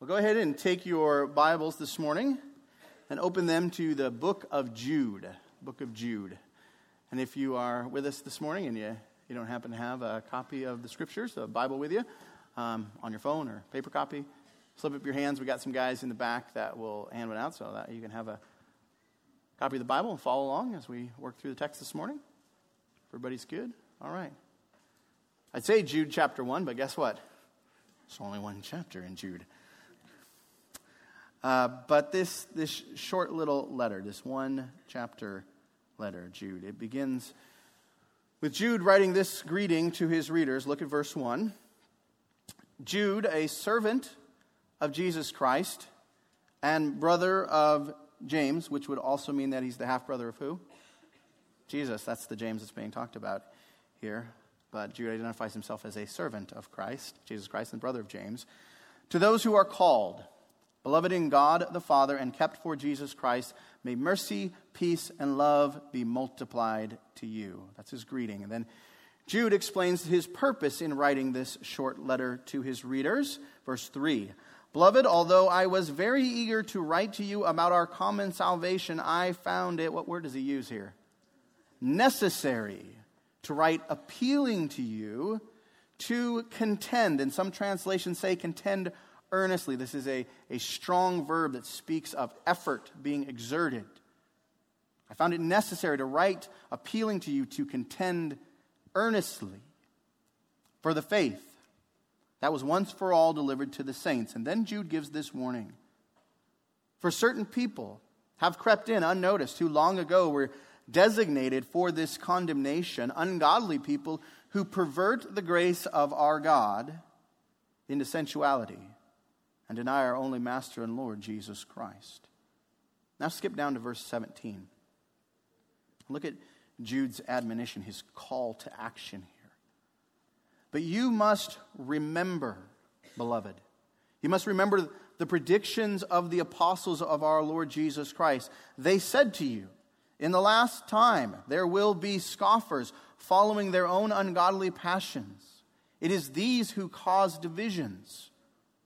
Well, go ahead and take your Bibles this morning and open them to the book of Jude. Book of Jude. And if you are with us this morning and you, you don't happen to have a copy of the scriptures, a Bible with you, um, on your phone or paper copy, slip up your hands. We got some guys in the back that will hand one out so that you can have a copy of the Bible and follow along as we work through the text this morning. Everybody's good? All right. I'd say Jude chapter 1, but guess what? It's only one chapter in Jude. Uh, but this, this short little letter, this one chapter letter, Jude, it begins with Jude writing this greeting to his readers. Look at verse 1. Jude, a servant of Jesus Christ and brother of James, which would also mean that he's the half brother of who? Jesus. That's the James that's being talked about here. But Jude identifies himself as a servant of Christ, Jesus Christ, and brother of James. To those who are called, Beloved in God the Father and kept for Jesus Christ, may mercy, peace, and love be multiplied to you. That's his greeting. And then Jude explains his purpose in writing this short letter to his readers. Verse 3 Beloved, although I was very eager to write to you about our common salvation, I found it, what word does he use here? Necessary to write appealing to you to contend. And some translations say contend earnestly. This is a, a strong verb that speaks of effort being exerted. I found it necessary to write appealing to you to contend earnestly for the faith that was once for all delivered to the saints. And then Jude gives this warning. For certain people have crept in unnoticed who long ago were designated for this condemnation, ungodly people who pervert the grace of our God into sensuality and deny our only Master and Lord, Jesus Christ. Now skip down to verse 17. Look at Jude's admonition, his call to action here. But you must remember, beloved, you must remember the predictions of the apostles of our Lord Jesus Christ. They said to you, In the last time there will be scoffers following their own ungodly passions. It is these who cause divisions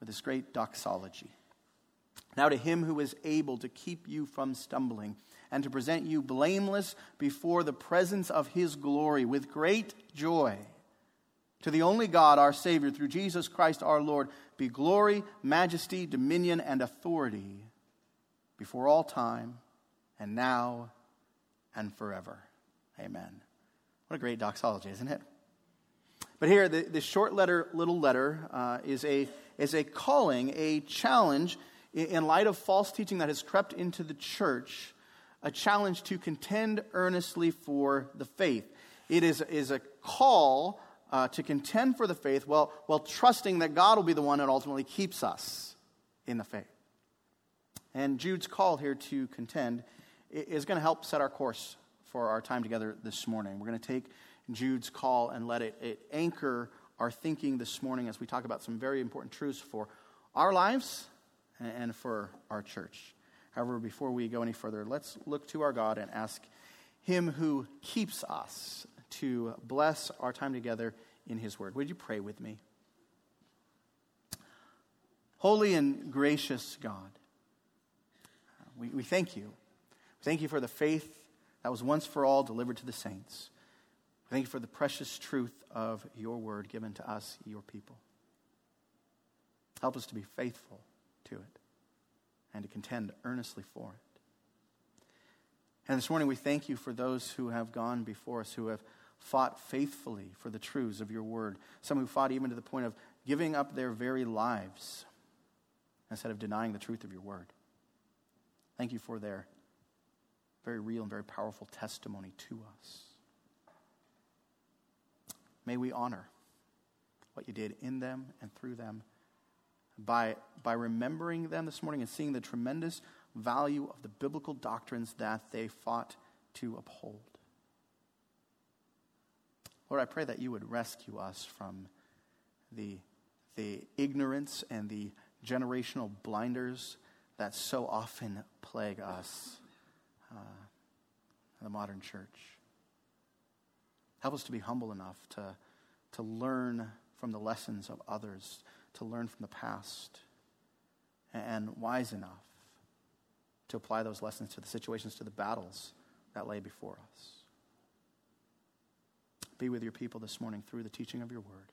with this great doxology. Now, to him who is able to keep you from stumbling and to present you blameless before the presence of his glory with great joy, to the only God, our Savior, through Jesus Christ our Lord, be glory, majesty, dominion, and authority before all time, and now, and forever. Amen. What a great doxology, isn't it? But here, the, short letter, little letter, uh, is, a, is a calling, a challenge in light of false teaching that has crept into the church, a challenge to contend earnestly for the faith. It is, is a call uh, to contend for the faith while, while trusting that God will be the one that ultimately keeps us in the faith. And Jude's call here to contend is going to help set our course for our time together this morning. We're going to take Jude's call and let it, it anchor our thinking this morning as we talk about some very important truths for our lives and for our church. However, before we go any further, let's look to our God and ask Him who keeps us to bless our time together in His Word. Would you pray with me? Holy and gracious God, we, we thank you. Thank you for the faith that was once for all delivered to the saints. Thank you for the precious truth of your word given to us, your people. Help us to be faithful to it and to contend earnestly for it. And this morning we thank you for those who have gone before us, who have fought faithfully for the truths of your word. Some who fought even to the point of giving up their very lives instead of denying the truth of your word. Thank you for their very real and very powerful testimony to us. May we honor what you did in them and through them by by remembering them this morning and seeing the tremendous value of the biblical doctrines that they fought to uphold. Lord, I pray that you would rescue us from the, the ignorance and the generational blinders that so often plague us uh, the modern church. Help us to be humble enough to, to learn from the lessons of others, to learn from the past, and wise enough to apply those lessons to the situations, to the battles that lay before us. Be with your people this morning through the teaching of your word,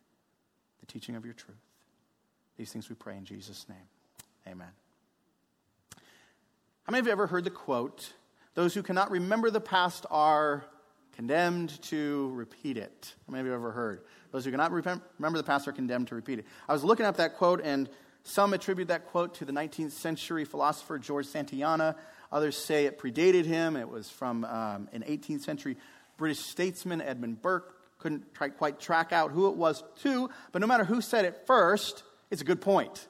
the teaching of your truth. These things we pray in Jesus' name. Amen. How many of you ever heard the quote, those who cannot remember the past are condemned to repeat it? How many of you ever heard? Those who cannot remember the past are condemned to repeat it. I was looking up that quote, and some attribute that quote to the 19th century philosopher George Santayana. Others say it predated him. It was from um, an 18th century British statesman, Edmund Burke. Couldn't try, quite track out who it was to, but no matter who said it first, it's a good point,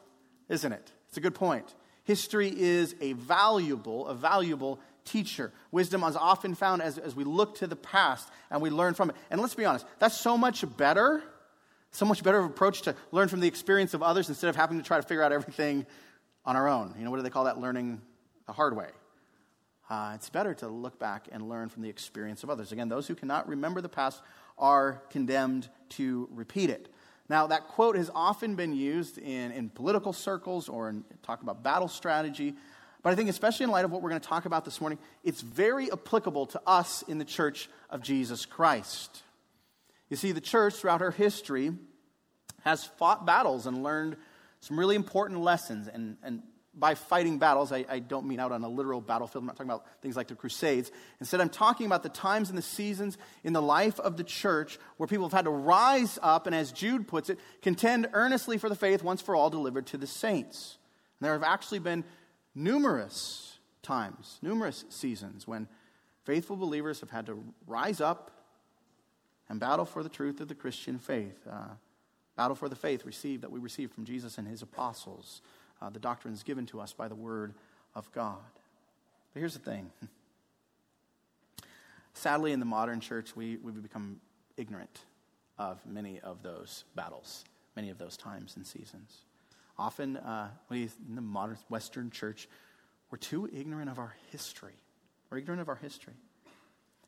isn't it? It's a good point. History is a valuable, a valuable teacher. Wisdom is often found as, as we look to the past and we learn from it. And let's be honest, that's so much better, so much better approach to learn from the experience of others instead of having to try to figure out everything on our own. You know, what do they call that? Learning the hard way. Uh, it's better to look back and learn from the experience of others. Again, those who cannot remember the past are condemned to repeat it. Now, that quote has often been used in, in political circles or in talk about battle strategy. But I think, especially in light of what we're going to talk about this morning, it's very applicable to us in the church of Jesus Christ. You see, the church throughout her history has fought battles and learned some really important lessons and, and by fighting battles, I, I, don't mean out on a literal battlefield. I'm not talking about things like the Crusades. Instead, I'm talking about the times and the seasons in the life of the church where people have had to rise up and, as Jude puts it, contend earnestly for the faith once for all delivered to the saints. And there have actually been numerous times, numerous seasons when faithful believers have had to rise up and battle for the truth of the Christian faith. Uh, battle for the faith received that we received from Jesus and his apostles uh, the doctrines given to us by the Word of God. But here's the thing sadly, in the modern church, we, we've become ignorant of many of those battles, many of those times and seasons. Often, uh, in the modern Western church, we're too ignorant of our history. We're ignorant of our history.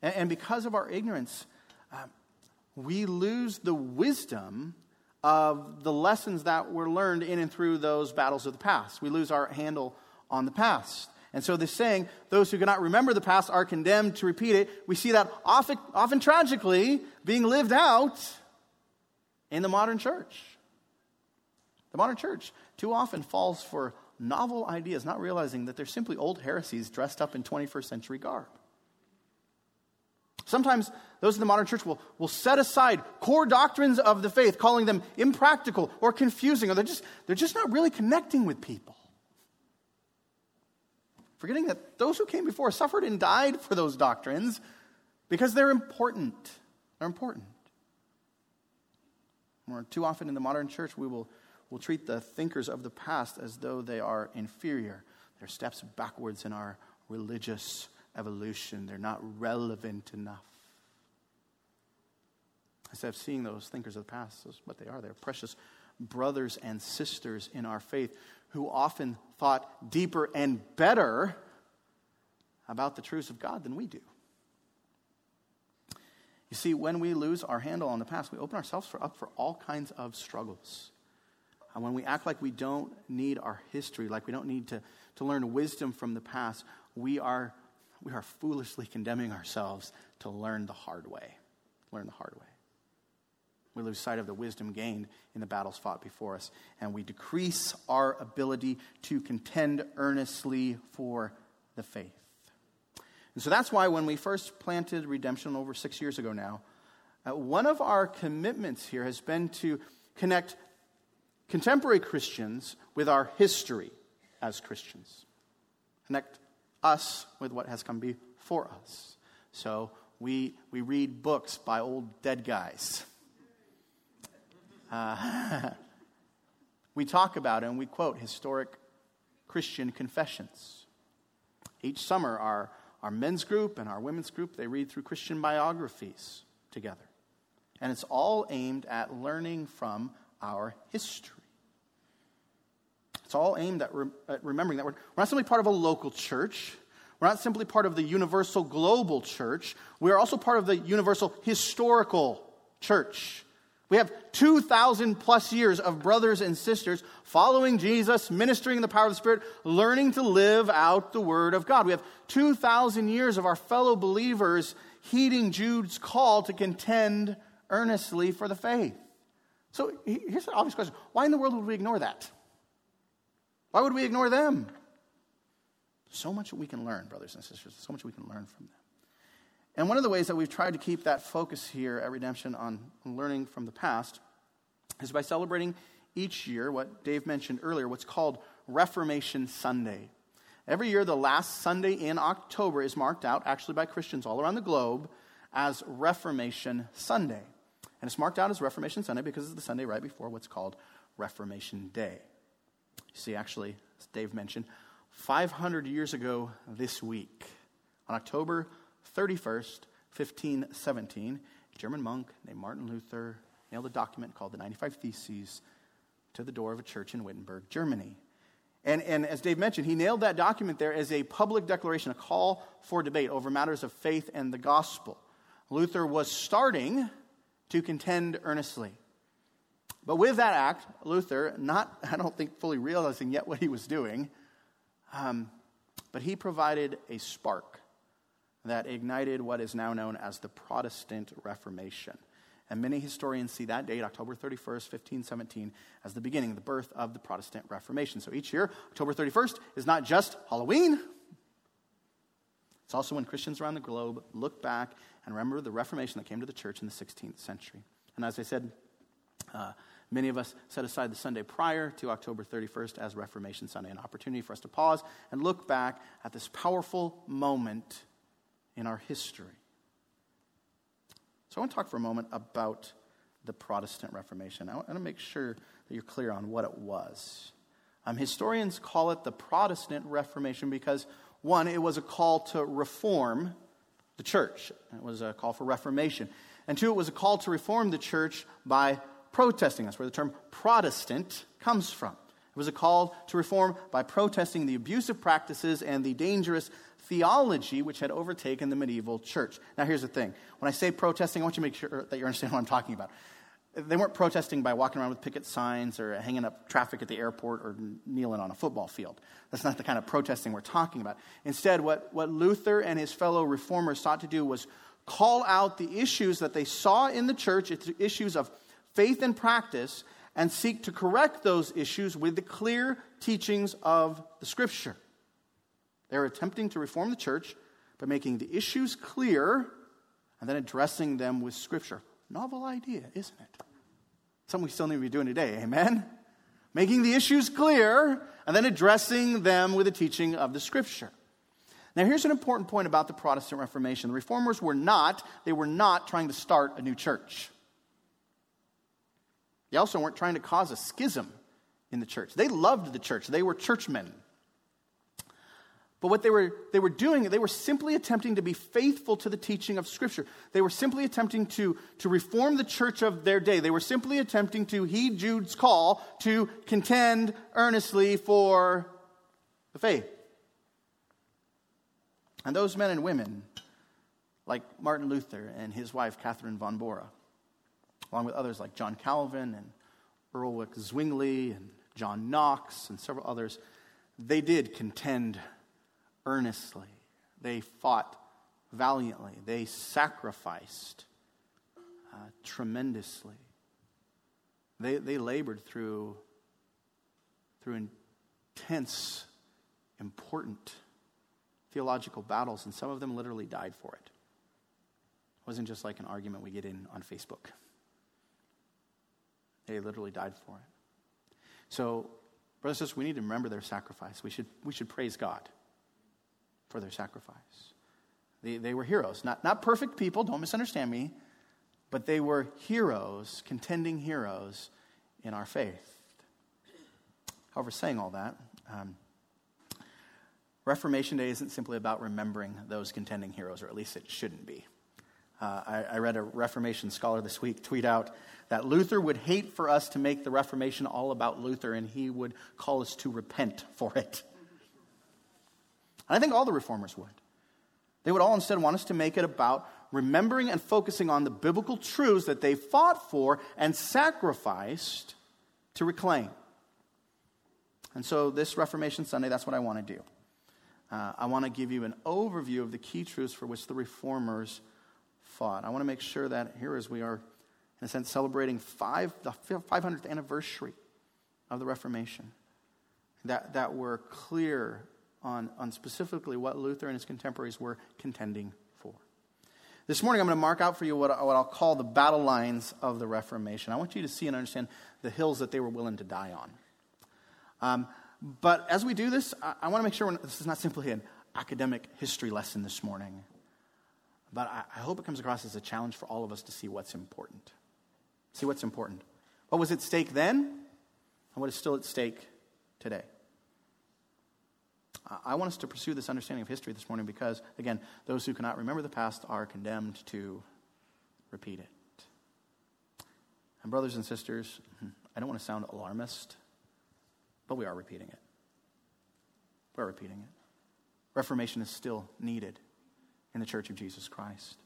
And, and because of our ignorance, uh, we lose the wisdom of the lessons that were learned in and through those battles of the past. We lose our handle on the past. And so this saying, those who cannot remember the past are condemned to repeat it, we see that often, often tragically being lived out in the modern church. The modern church too often falls for novel ideas, not realizing that they're simply old heresies dressed up in 21st century garb. Sometimes those in the modern church will, will set aside core doctrines of the faith, calling them impractical or confusing, or they're just, they're just not really connecting with people. Forgetting that those who came before suffered and died for those doctrines because they're important. They're important. More too often in the modern church, we will will treat the thinkers of the past as though they are inferior. They're steps backwards in our religious evolution. They're not relevant enough. Instead of seeing those thinkers of the past as what they are, they're precious brothers and sisters in our faith who often thought deeper and better about the truths of God than we do. You see, when we lose our handle on the past, we open ourselves for, up for all kinds of struggles. And when we act like we don't need our history, like we don't need to, to learn wisdom from the past, we are we are foolishly condemning ourselves to learn the hard way. Learn the hard way. We lose sight of the wisdom gained in the battles fought before us, and we decrease our ability to contend earnestly for the faith. And so that's why when we first planted Redemption over six years ago now, uh, one of our commitments here has been to connect contemporary Christians with our history as Christians. Connect us with what has come before us. So we, we read books by old dead guys. Uh, we talk about and we quote historic Christian confessions. Each summer, our, our men's group and our women's group, they read through Christian biographies together. And it's all aimed at learning from our history. It's all aimed at, re- at remembering that we're, we're not simply part of a local church. We're not simply part of the universal global church. We are also part of the universal historical church. We have 2,000 plus years of brothers and sisters following Jesus, ministering in the power of the Spirit, learning to live out the Word of God. We have 2,000 years of our fellow believers heeding Jude's call to contend earnestly for the faith. So here's an obvious question why in the world would we ignore that? Why would we ignore them? So much we can learn, brothers and sisters, so much we can learn from them. And one of the ways that we've tried to keep that focus here at Redemption on learning from the past is by celebrating each year what Dave mentioned earlier, what's called Reformation Sunday. Every year, the last Sunday in October is marked out, actually by Christians all around the globe, as Reformation Sunday. And it's marked out as Reformation Sunday because it's the Sunday right before what's called Reformation Day. See, actually, as Dave mentioned, 500 years ago this week, on October 31st, 1517, a German monk named Martin Luther nailed a document called the 95 Theses to the door of a church in Wittenberg, Germany. And, and as Dave mentioned, he nailed that document there as a public declaration, a call for debate over matters of faith and the gospel. Luther was starting to contend earnestly. But with that act, Luther, not, I don't think, fully realizing yet what he was doing, um, but he provided a spark that ignited what is now known as the Protestant Reformation. And many historians see that date, October 31st, 1517, as the beginning, the birth of the Protestant Reformation. So each year, October 31st is not just Halloween, it's also when Christians around the globe look back and remember the Reformation that came to the church in the 16th century. And as I said, uh, many of us set aside the Sunday prior to October 31st as Reformation Sunday, an opportunity for us to pause and look back at this powerful moment in our history. So I want to talk for a moment about the Protestant Reformation. I want to make sure that you're clear on what it was. Um, historians call it the Protestant Reformation because one, it was a call to reform the church, it was a call for reformation. And two, it was a call to reform the church by protesting. That's where the term Protestant comes from. It was a call to reform by protesting the abusive practices and the dangerous theology which had overtaken the medieval church. Now, here's the thing when I say protesting, I want you to make sure that you understand what I'm talking about they weren't protesting by walking around with picket signs or hanging up traffic at the airport or kneeling on a football field. That's not the kind of protesting we're talking about. Instead, what, what Luther and his fellow reformers sought to do was call out the issues that they saw in the church, It's issues of faith and practice, and seek to correct those issues with the clear teachings of the Scripture. They're attempting to reform the church by making the issues clear and then addressing them with Scripture. Novel idea, isn't it? Something we still need to be doing today, amen? Making the issues clear and then addressing them with the teaching of the scripture. Now, here's an important point about the Protestant Reformation. The reformers were not, they were not trying to start a new church. They also weren't trying to cause a schism in the church. They loved the church, they were churchmen. But what they were, they were doing, they were simply attempting to be faithful to the teaching of Scripture. They were simply attempting to, to reform the church of their day. They were simply attempting to heed Jude's call to contend earnestly for the faith. And those men and women, like Martin Luther and his wife, Catherine von Bora, along with others like John Calvin and Ulrich Zwingli and John Knox and several others, they did contend earnestly. They fought valiantly. They sacrificed uh, tremendously. They, they labored through, through intense, important theological battles, and some of them literally died for it. It wasn't just like an argument we get in on Facebook. They literally died for it. So, brothers and sisters, we need to remember their sacrifice. We should, we should praise God for their sacrifice. They, they were heroes, not, not perfect people, don't misunderstand me, but they were heroes, contending heroes in our faith. However, saying all that, um, Reformation Day isn't simply about remembering those contending heroes, or at least it shouldn't be. Uh, I, I, read a Reformation scholar this week tweet out that Luther would hate for us to make the Reformation all about Luther, and he would call us to repent for it. And I think all the reformers would. They would all instead want us to make it about remembering and focusing on the biblical truths that they fought for and sacrificed to reclaim. And so, this Reformation Sunday, that's what I want to do. Uh, I want to give you an overview of the key truths for which the reformers fought. I want to make sure that here, as we are, in a sense, celebrating five, the 500th anniversary of the Reformation, that, that we're clear on, on specifically what Luther and his contemporaries were contending for. This morning, I'm going to mark out for you what, what I'll call the battle lines of the Reformation. I want you to see and understand the hills that they were willing to die on. Um, but as we do this, I, I want to make sure this is not simply an academic history lesson this morning, but I, I hope it comes across as a challenge for all of us to see what's important. See what's important. What was at stake then, and what is still at stake today. I want us to pursue this understanding of history this morning because, again, those who cannot remember the past are condemned to repeat it. And, brothers and sisters, I don't want to sound alarmist, but we are repeating it. We're repeating it. Reformation is still needed in the Church of Jesus Christ,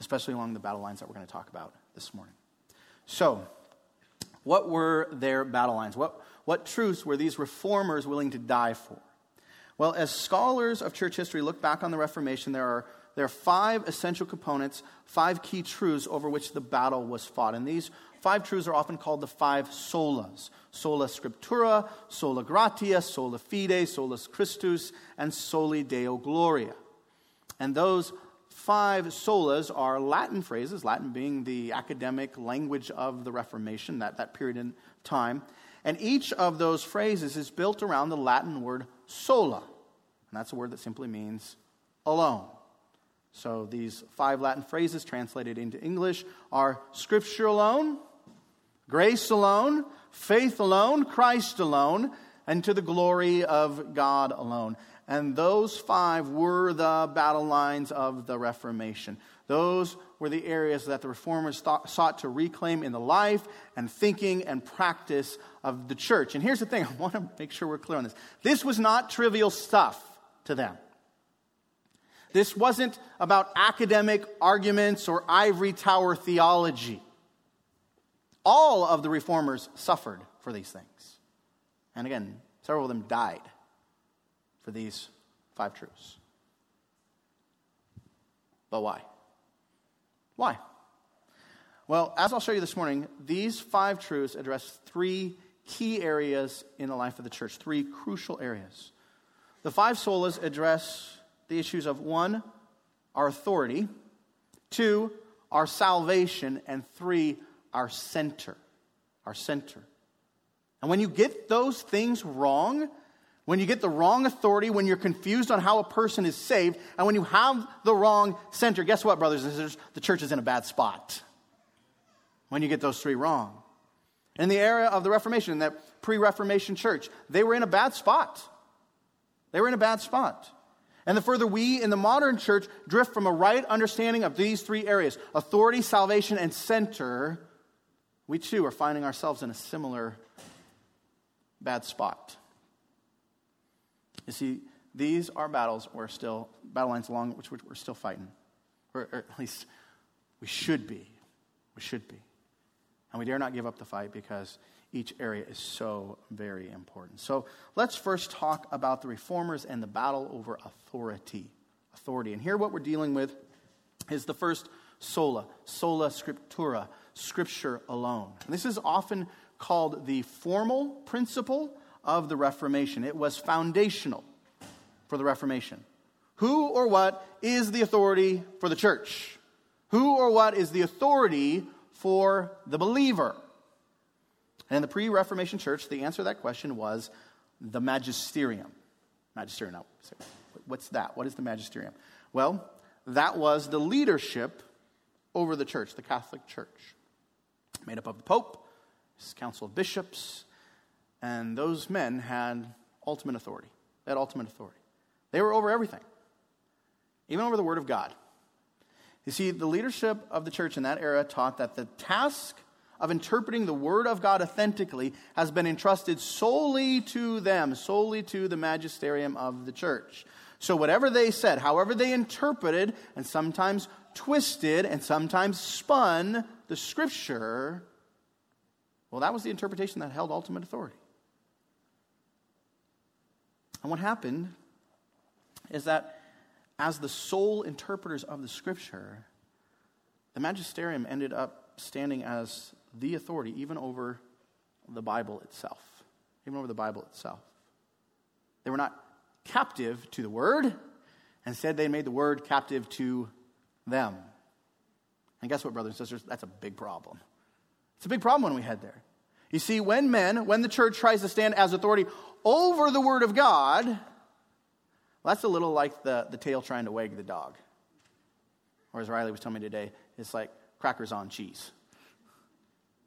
especially along the battle lines that we're going to talk about this morning. So, what were their battle lines? What, what truths were these reformers willing to die for? Well, as scholars of church history look back on the Reformation, there are, there are five essential components, five key truths over which the battle was fought. And these five truths are often called the five solas sola scriptura, sola gratia, sola fide, solus Christus, and soli deo gloria. And those five solas are Latin phrases, Latin being the academic language of the Reformation, that, that period in time. And each of those phrases is built around the Latin word sola. And that's a word that simply means alone. So these five Latin phrases translated into English are Scripture alone, grace alone, faith alone, Christ alone, and to the glory of God alone. And those five were the battle lines of the Reformation. Those were the areas that the reformers thought, sought to reclaim in the life and thinking and practice of the church. And here's the thing I want to make sure we're clear on this. This was not trivial stuff to them. This wasn't about academic arguments or ivory tower theology. All of the reformers suffered for these things. And again, several of them died for these five truths. But why? Why? Well, as I'll show you this morning, these five truths address three key areas in the life of the church, three crucial areas. The five solas address the issues of one, our authority, two, our salvation, and three, our center. Our center. And when you get those things wrong, when you get the wrong authority, when you're confused on how a person is saved, and when you have the wrong center, guess what, brothers and sisters? The church is in a bad spot. When you get those three wrong. In the era of the Reformation, in that pre Reformation church, they were in a bad spot. They were in a bad spot. And the further we in the modern church drift from a right understanding of these three areas authority, salvation, and center we too are finding ourselves in a similar bad spot. You see, these are battles we're still, battle lines along which we're still fighting. Or, or at least we should be. We should be. And we dare not give up the fight because each area is so very important. So let's first talk about the reformers and the battle over authority. Authority. And here what we're dealing with is the first sola, sola scriptura, scripture alone. And this is often called the formal principle of the Reformation. It was foundational for the Reformation. Who or what is the authority for the church? Who or what is the authority for the believer? And in the pre Reformation church, the answer to that question was the magisterium. Magisterium, now, what's that? What is the magisterium? Well, that was the leadership over the church, the Catholic Church, made up of the Pope, his council of bishops, And those men had ultimate authority. They had ultimate authority. They were over everything, even over the Word of God. You see, the leadership of the church in that era taught that the task of interpreting the Word of God authentically has been entrusted solely to them, solely to the magisterium of the church. So, whatever they said, however they interpreted and sometimes twisted and sometimes spun the Scripture, well, that was the interpretation that held ultimate authority. And what happened is that as the sole interpreters of the Scripture, the magisterium ended up standing as the authority even over the Bible itself, even over the Bible itself. They were not captive to the Word, instead, they made the Word captive to them. And guess what, brothers and sisters? That's a big problem. It's a big problem when we head there. You see, when men, when the church tries to stand as authority over the Word of God, well, that's a little like the, the tail trying to wag the dog. Or as Riley was telling me today, it's like crackers on cheese.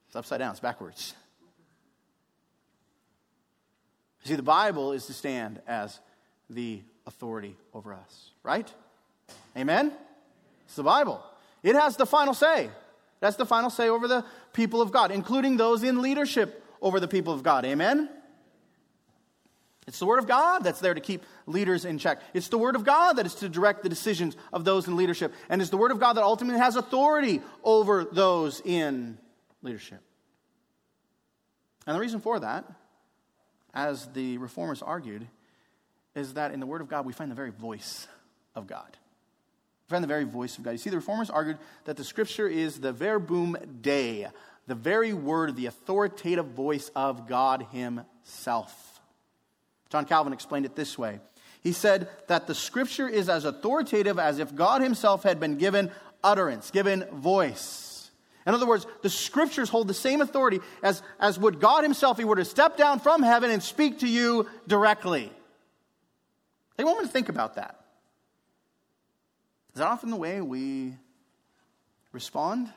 It's upside down, it's backwards. See, the Bible is to stand as the authority over us, right? Amen? It's the Bible. It has the final say. That's the final say over the people of God, including those in leadership over the people of God. Amen? It's the Word of God that's there to keep leaders in check. It's the Word of God that is to direct the decisions of those in leadership. And it's the Word of God that ultimately has authority over those in leadership. And the reason for that, as the reformers argued, is that in the Word of God we find the very voice of God. We find the very voice of God. You see, the reformers argued that the Scripture is the verbum Dei, the very word, the authoritative voice of God Himself. John Calvin explained it this way. He said that the Scripture is as authoritative as if God Himself had been given utterance, given voice. In other words, the scriptures hold the same authority as, as would God Himself if He were to step down from heaven and speak to you directly. Take a moment to think about that. Is that often the way we respond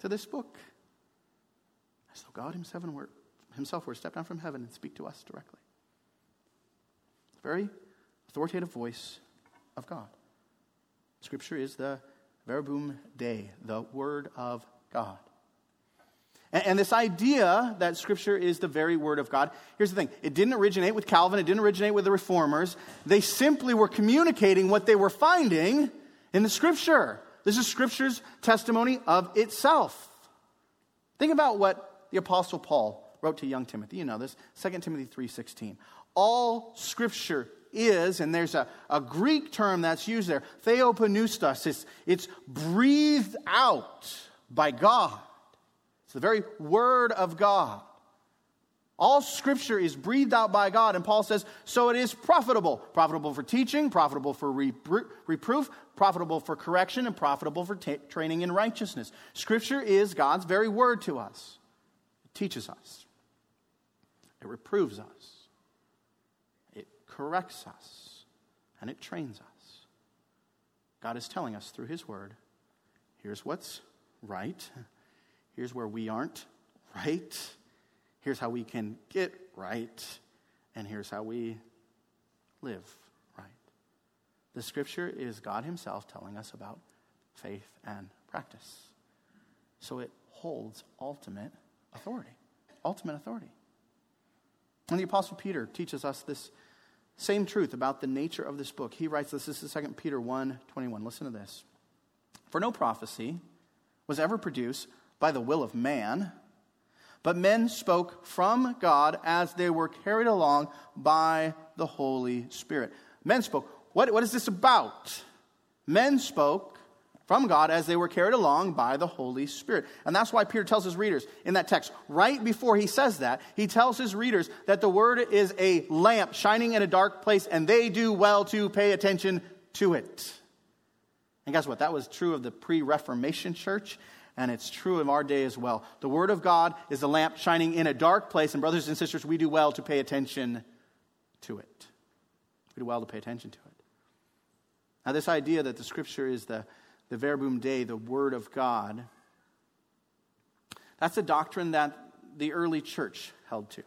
to this book? As though God Himself were, himself were to step down from heaven and speak to us directly. Very authoritative voice of God. Scripture is the verbum Dei, the Word of God. And, and this idea that Scripture is the very Word of God, here's the thing it didn't originate with Calvin, it didn't originate with the Reformers. They simply were communicating what they were finding in the Scripture. This is Scripture's testimony of itself. Think about what the Apostle Paul wrote to young Timothy. You know this, 2 Timothy 3.16. All Scripture is, and there's a, a Greek term that's used there, theopneustos. It's, it's breathed out by God. It's the very word of God. All scripture is breathed out by God, and Paul says, so it is profitable. Profitable for teaching, profitable for reproof, profitable for correction, and profitable for ta- training in righteousness. Scripture is God's very word to us. It teaches us, it reproves us, corrects us, and it trains us. God is telling us through His word here's what's right. Here's where we aren't right. Here's how we can get right. And here's how we live right. The scripture is God Himself telling us about faith and practice. So it holds ultimate authority. Ultimate authority. And the Apostle Peter teaches us this same truth about the nature of this book. He writes this, this is 2 Peter 1 21. Listen to this. For no prophecy was ever produced by the will of man, but men spoke from God as they were carried along by the Holy Spirit. Men spoke. What, what is this about? Men spoke from God as they were carried along by the Holy Spirit. And that's why Peter tells his readers in that text, right before he says that, he tells his readers that the word is a lamp shining in a dark place, and they do well to pay attention to it. And guess what? That was true of the pre Reformation church, and it's true of our day as well. The Word of God is a lamp shining in a dark place, and brothers and sisters, we do well to pay attention to it. We do well to pay attention to it. Now, this idea that the Scripture is the, the verbum Dei, the Word of God, that's a doctrine that the early church held to.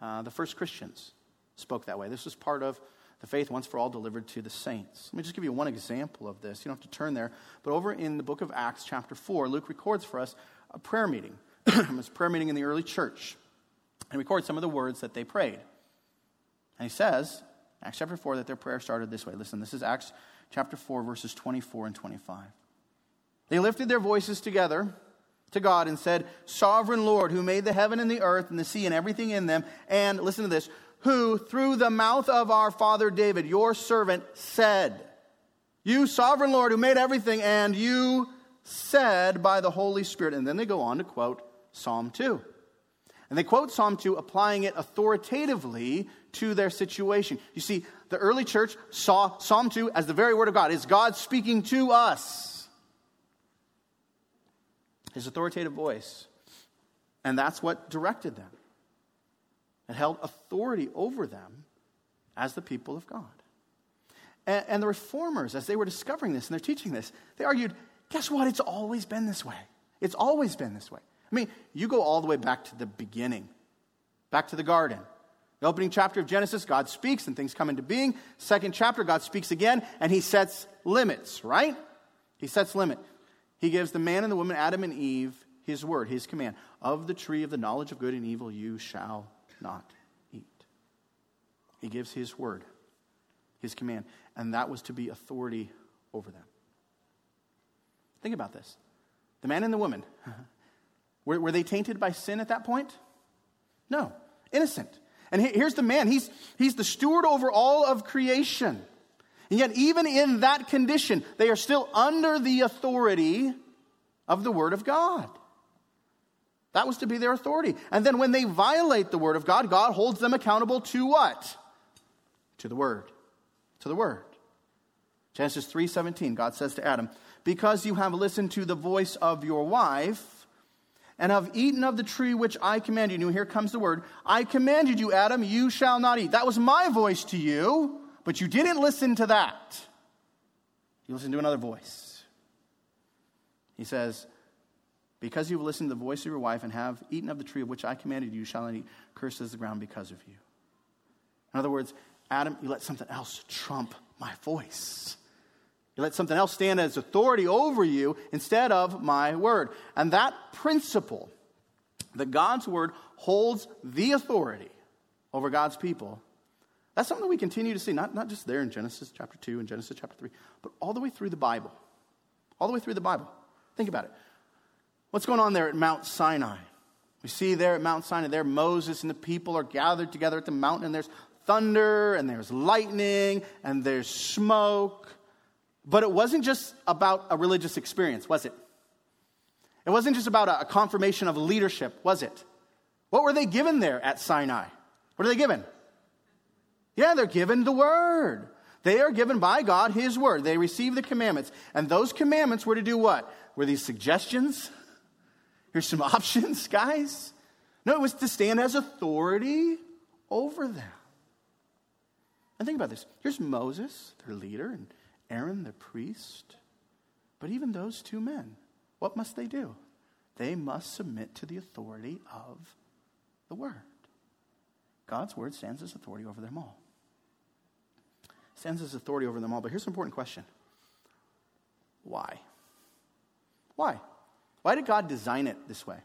Uh, the first Christians spoke that way. This was part of the faith once for all delivered to the saints. Let me just give you one example of this. You don't have to turn there. But over in the book of Acts, chapter 4, Luke records for us a prayer meeting. it was a prayer meeting in the early church. And records some of the words that they prayed. And he says, Acts chapter 4, that their prayer started this way. Listen, this is Acts chapter 4, verses 24 and 25. They lifted their voices together to God and said, Sovereign Lord, who made the heaven and the earth and the sea and everything in them, and listen to this, who through the mouth of our father David, your servant, said, You, sovereign Lord, who made everything, and you said by the Holy Spirit. And then they go on to quote Psalm 2. And they quote Psalm 2, applying it authoritatively to their situation. You see, the early church saw Psalm 2 as the very word of God. Is God speaking to us? His authoritative voice. And that's what directed them. It held authority over them as the people of God. And, and the reformers, as they were discovering this and they're teaching this, they argued guess what? It's always been this way. It's always been this way. I mean, you go all the way back to the beginning, back to the garden. The opening chapter of Genesis, God speaks and things come into being. Second chapter, God speaks again and he sets limits, right? He sets limit. He gives the man and the woman, Adam and Eve, his word, his command. Of the tree of the knowledge of good and evil you shall not eat. He gives his word, his command, and that was to be authority over them. Think about this. The man and the woman, were, were they tainted by sin at that point? No, innocent. And here's the man, he's, he's the steward over all of creation. And yet, even in that condition, they are still under the authority of the Word of God. That was to be their authority. And then when they violate the Word of God, God holds them accountable to what? To the Word. To the Word. Genesis 3:17, God says to Adam, "Because you have listened to the voice of your wife, and have eaten of the tree which I commanded you. And Here comes the word. I commanded you, Adam, you shall not eat. That was my voice to you, but you didn't listen to that. You listened to another voice. He says, Because you've listened to the voice of your wife and have eaten of the tree of which I commanded you, you shall not eat. Cursed is the ground because of you. In other words, Adam, you let something else trump my voice. You let something else stand as authority over you instead of my word. And that principle, that God's word holds the authority over God's people, that's something that we continue to see, not, not just there in Genesis chapter 2 and Genesis chapter 3, but all the way through the Bible. All the way through the Bible. Think about it. What's going on there at Mount Sinai? We see there at Mount Sinai, there Moses and the people are gathered together at the mountain, and there's thunder, and there's lightning, and there's smoke. But it wasn't just about a religious experience, was it? It wasn't just about a confirmation of leadership, was it? What were they given there at Sinai? What are they given? Yeah, they're given the word. They are given by God his word. They receive the commandments. And those commandments were to do what? Were these suggestions? Here's some options, guys. No, it was to stand as authority over them. And think about this. Here's Moses, their leader, and Aaron the priest. But even those two men, what must they do? They must submit to the authority of the Word. God's Word stands as authority over them all. Stands as authority over them all. But here's an important question Why? Why? Why did God design it this way?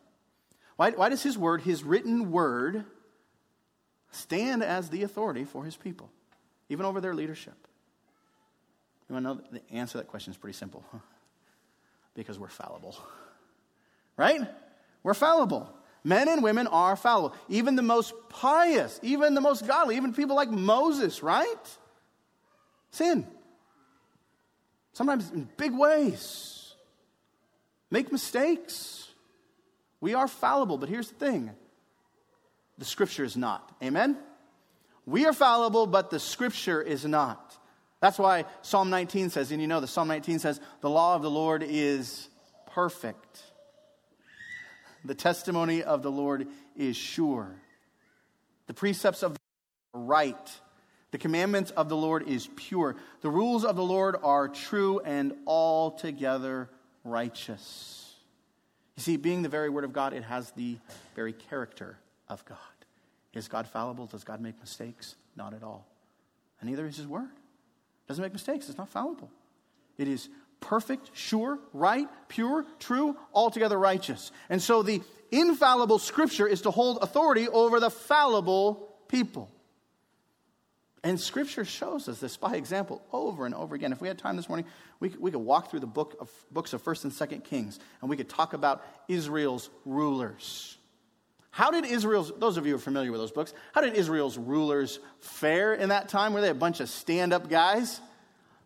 Why, why does His Word, His written Word, stand as the authority for His people, even over their leadership? You want to know the answer to that question is pretty simple. because we're fallible. Right? We're fallible. Men and women are fallible. Even the most pious, even the most godly, even people like Moses, right? Sin. Sometimes in big ways. Make mistakes. We are fallible, but here's the thing the scripture is not. Amen? We are fallible, but the scripture is not. That's why Psalm 19 says, and you know the Psalm 19 says, the law of the Lord is perfect. The testimony of the Lord is sure. The precepts of the Lord are right. The commandments of the Lord is pure. The rules of the Lord are true and altogether righteous. You see, being the very word of God, it has the very character of God. Is God fallible? Does God make mistakes? Not at all. And neither is His Word. Doesn't make mistakes. It's not fallible. It is perfect, sure, right, pure, true, altogether righteous. And so the infallible Scripture is to hold authority over the fallible people. And Scripture shows us this by example over and over again. If we had time this morning, we could, we could walk through the book of, books of 1st and 2nd Kings, and we could talk about Israel's rulers. How did Israel's, those of you who are familiar with those books, how did Israel's rulers fare in that time? Were they a bunch of stand up guys?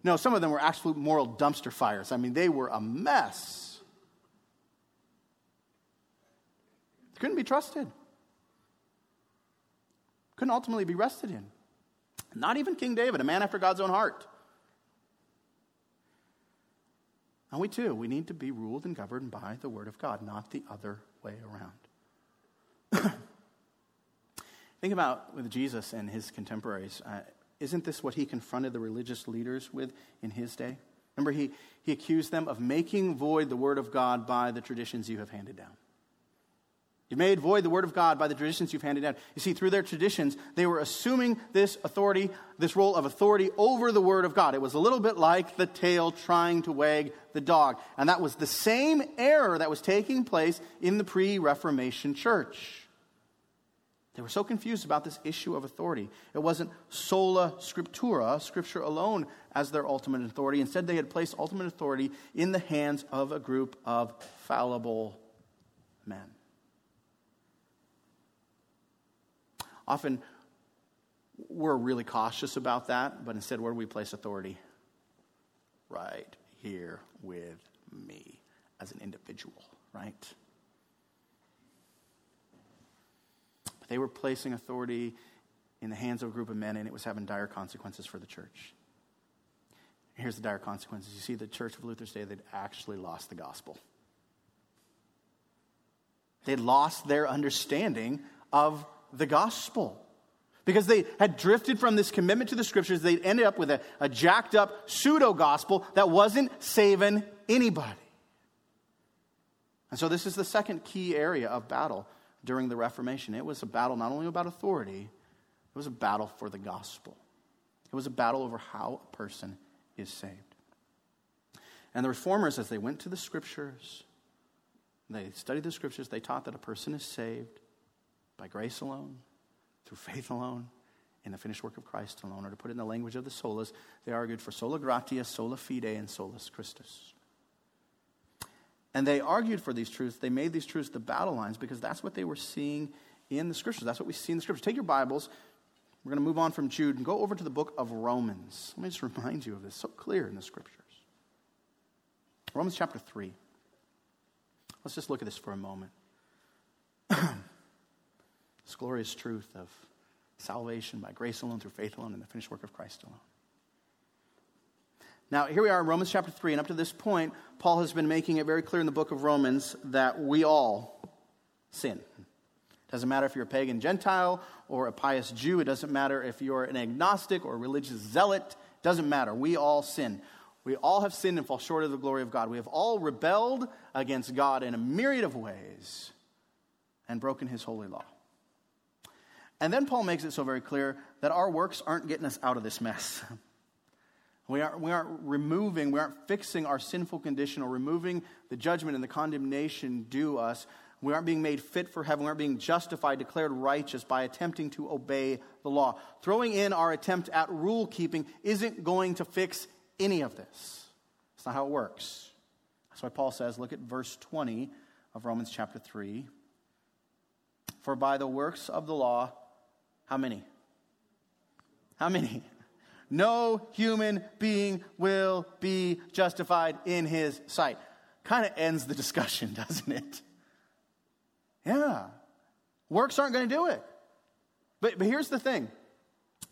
No, some of them were absolute moral dumpster fires. I mean, they were a mess. They Couldn't be trusted. Couldn't ultimately be rested in. Not even King David, a man after God's own heart. And we too, we need to be ruled and governed by the Word of God, not the other way around. Think about with Jesus and his contemporaries. Uh, isn't this what he confronted the religious leaders with in his day? Remember, he, he accused them of making void the Word of God by the traditions you have handed down. You've made void the word of God by the traditions you've handed down. You see, through their traditions, they were assuming this authority, this role of authority over the word of God. It was a little bit like the tail trying to wag the dog. And that was the same error that was taking place in the pre Reformation church. They were so confused about this issue of authority. It wasn't sola scriptura, scripture alone, as their ultimate authority. Instead, they had placed ultimate authority in the hands of a group of fallible men. Often we're really cautious about that, but instead, where do we place authority? Right here with me as an individual, right? But they were placing authority in the hands of a group of men, and it was having dire consequences for the church. Here's the dire consequences. You see, the church of Luther's day, they'd actually lost the gospel. They'd lost their understanding of the gospel. Because they had drifted from this commitment to the scriptures, They'd ended up with a, a jacked up pseudo gospel that wasn't saving anybody. And so, this is the second key area of battle during the Reformation. It was a battle not only about authority, it was a battle for the gospel. It was a battle over how a person is saved. And the reformers, as they went to the scriptures, they studied the scriptures, they taught that a person is saved by grace alone, through faith alone, in the finished work of Christ alone. Or to put it in the language of the solas, they argued for sola gratia, sola fide, and solus Christus. And they argued for these truths. They made these truths the battle lines because that's what they were seeing in the scriptures. That's what we see in the scriptures. Take your Bibles. We're going to move on from Jude and go over to the book of Romans. Let me just remind you of this. So clear in the scriptures. Romans chapter 3. Let's just look at this for a moment. This glorious truth of salvation by grace alone, through faith alone, and the finished work of Christ alone. Now, here we are in Romans chapter 3, and up to this point, Paul has been making it very clear in the book of Romans that we all sin. It doesn't matter if you're a pagan Gentile or a pious Jew. It doesn't matter if you're an agnostic or a religious zealot. It doesn't matter. We all sin. We all have sinned and fall short of the glory of God. We have all rebelled against God in a myriad of ways and broken his holy law. And then Paul makes it so very clear that our works aren't getting us out of this mess. We aren't, we aren't removing, we aren't fixing our sinful condition or removing the judgment and the condemnation due us. We aren't being made fit for heaven. We aren't being justified, declared righteous by attempting to obey the law. Throwing in our attempt at rule keeping isn't going to fix any of this. That's not how it works. That's why Paul says, look at verse 20 of Romans chapter 3. For by the works of the law, how many? How many? No human being will be justified in his sight. Kind of ends the discussion, doesn't it? Yeah. Works aren't going to do it. But, but here's the thing.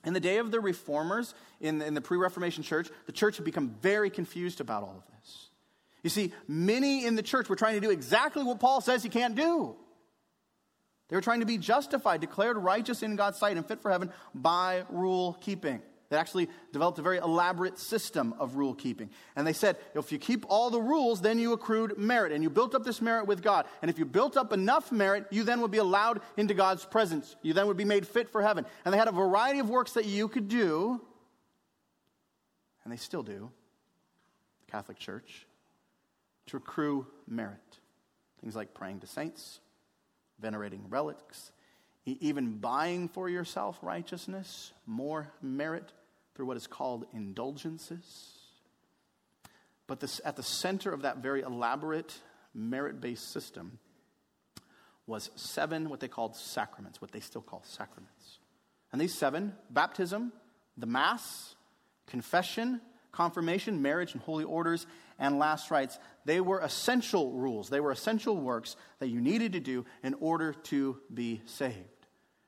In the day of the reformers, in the, in the pre Reformation church, the church had become very confused about all of this. You see, many in the church were trying to do exactly what Paul says he can't do. They were trying to be justified, declared righteous in God's sight, and fit for heaven by rule keeping. They actually developed a very elaborate system of rule keeping. And they said, if you keep all the rules, then you accrued merit. And you built up this merit with God. And if you built up enough merit, you then would be allowed into God's presence. You then would be made fit for heaven. And they had a variety of works that you could do, and they still do, the Catholic Church, to accrue merit. Things like praying to saints, venerating relics, even buying for yourself righteousness, more merit through what is called indulgences. But this, at the center of that very elaborate merit based system was seven, what they called sacraments, what they still call sacraments. And these seven baptism, the Mass, confession, confirmation, marriage, and holy orders, and last rites they were essential rules. They were essential works that you needed to do in order to be saved.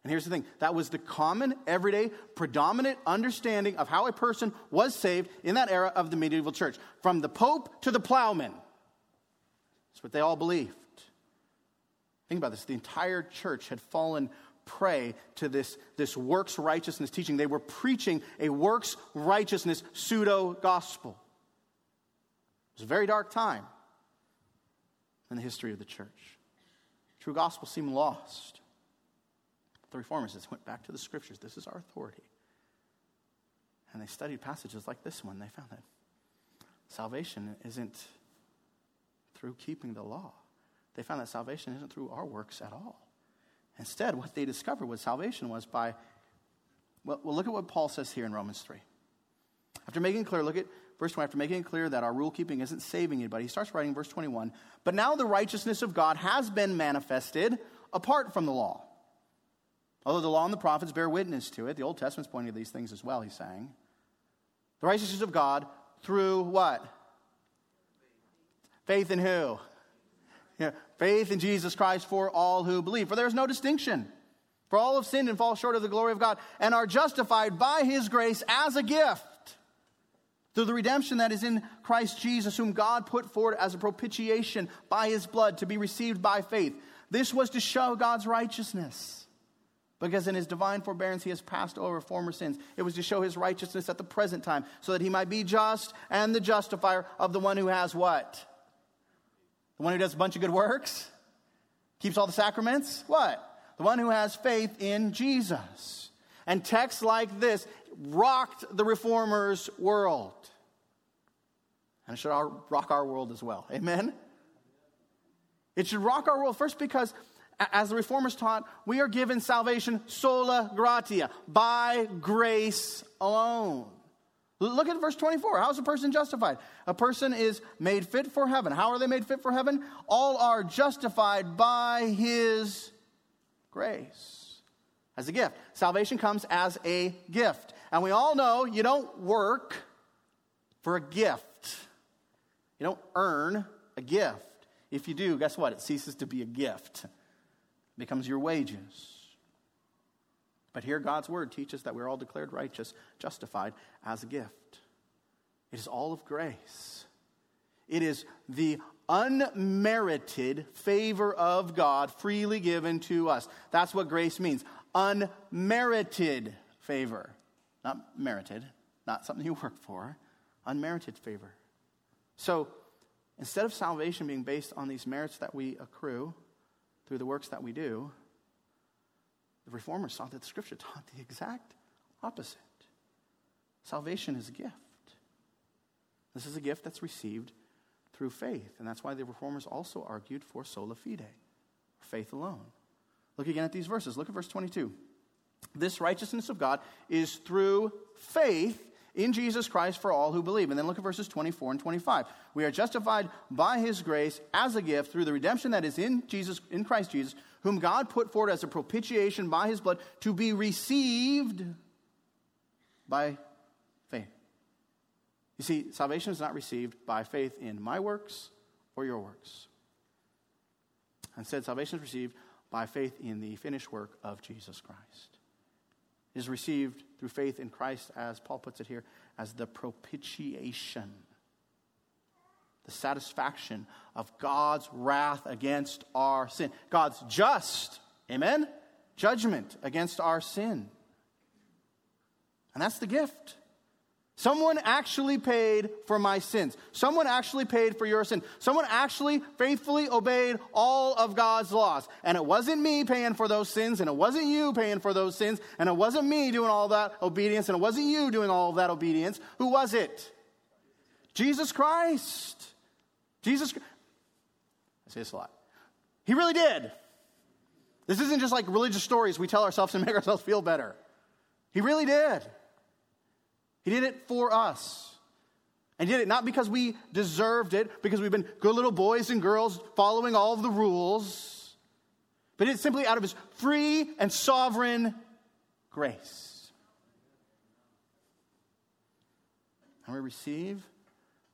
And here's the thing that was the common, everyday, predominant understanding of how a person was saved in that era of the medieval church. From the Pope to the plowman. That's what they all believed. Think about this the entire church had fallen prey to this, this works righteousness teaching. They were preaching a works righteousness pseudo gospel. Was a very dark time in the history of the church. True gospel seemed lost. The reformers just went back to the scriptures. This is our authority. And they studied passages like this one. They found that salvation isn't through keeping the law. They found that salvation isn't through our works at all. Instead, what they discovered was salvation was by, well, well look at what Paul says here in Romans 3. After making clear, look at verse 20, after making it clear that our rule keeping isn't saving anybody, he starts writing verse 21. But now the righteousness of God has been manifested apart from the law. Although the law and the prophets bear witness to it, the Old Testament's pointing to these things as well, he's saying. The righteousness of God through what? Faith in who? Yeah, faith in Jesus Christ for all who believe. For there is no distinction. For all have sinned and fall short of the glory of God and are justified by his grace as a gift through the redemption that is in Christ Jesus, whom God put forward as a propitiation by his blood to be received by faith. This was to show God's righteousness because in his divine forbearance he has passed over former sins. It was to show his righteousness at the present time, so that he might be just and the justifier of the one who has what? The one who does a bunch of good works? Keeps all the sacraments? What? The one who has faith in Jesus. And texts like this rocked the reformers' world. And it should rock our world as well. Amen? It should rock our world first because as the reformers taught, we are given salvation sola gratia, by grace alone. Look at verse 24. How is a person justified? A person is made fit for heaven. How are they made fit for heaven? All are justified by his grace as a gift. Salvation comes as a gift. And we all know you don't work for a gift, you don't earn a gift. If you do, guess what? It ceases to be a gift it becomes your wages. But here, God's word teaches that we're all declared righteous, justified as a gift. It is all of grace. It is the unmerited favor of God freely given to us. That's what grace means unmerited favor. Not merited, not something you work for, unmerited favor. So instead of salvation being based on these merits that we accrue, through the works that we do, the reformers saw that the scripture taught the exact opposite. Salvation is a gift. This is a gift that's received through faith. And that's why the reformers also argued for sola fide, faith alone. Look again at these verses. Look at verse 22. This righteousness of God is through faith in Jesus Christ for all who believe. And then look at verses 24 and 25. We are justified by his grace as a gift through the redemption that is in Jesus in Christ Jesus, whom God put forward as a propitiation by his blood to be received by faith. You see, salvation is not received by faith in my works or your works. Instead, salvation is received by faith in the finished work of Jesus Christ is received through faith in Christ, as Paul puts it here, as the propitiation, the satisfaction of God's wrath against our sin. God's just, amen, judgment against our sin. And that's the gift. Someone actually paid for my sins. Someone actually paid for your sin. Someone actually faithfully obeyed all of God's laws. And it wasn't me paying for those sins, and it wasn't you paying for those sins, and it wasn't me doing all that obedience, and it wasn't you doing all that obedience. Who was it? Jesus Christ. Jesus. I say this a lot. He really did. This isn't just like religious stories we tell ourselves to make ourselves feel better. He really did. He did it for us. And did it not because we deserved it, because we've been good little boys and girls following all of the rules, but it's simply out of his free and sovereign grace. And we receive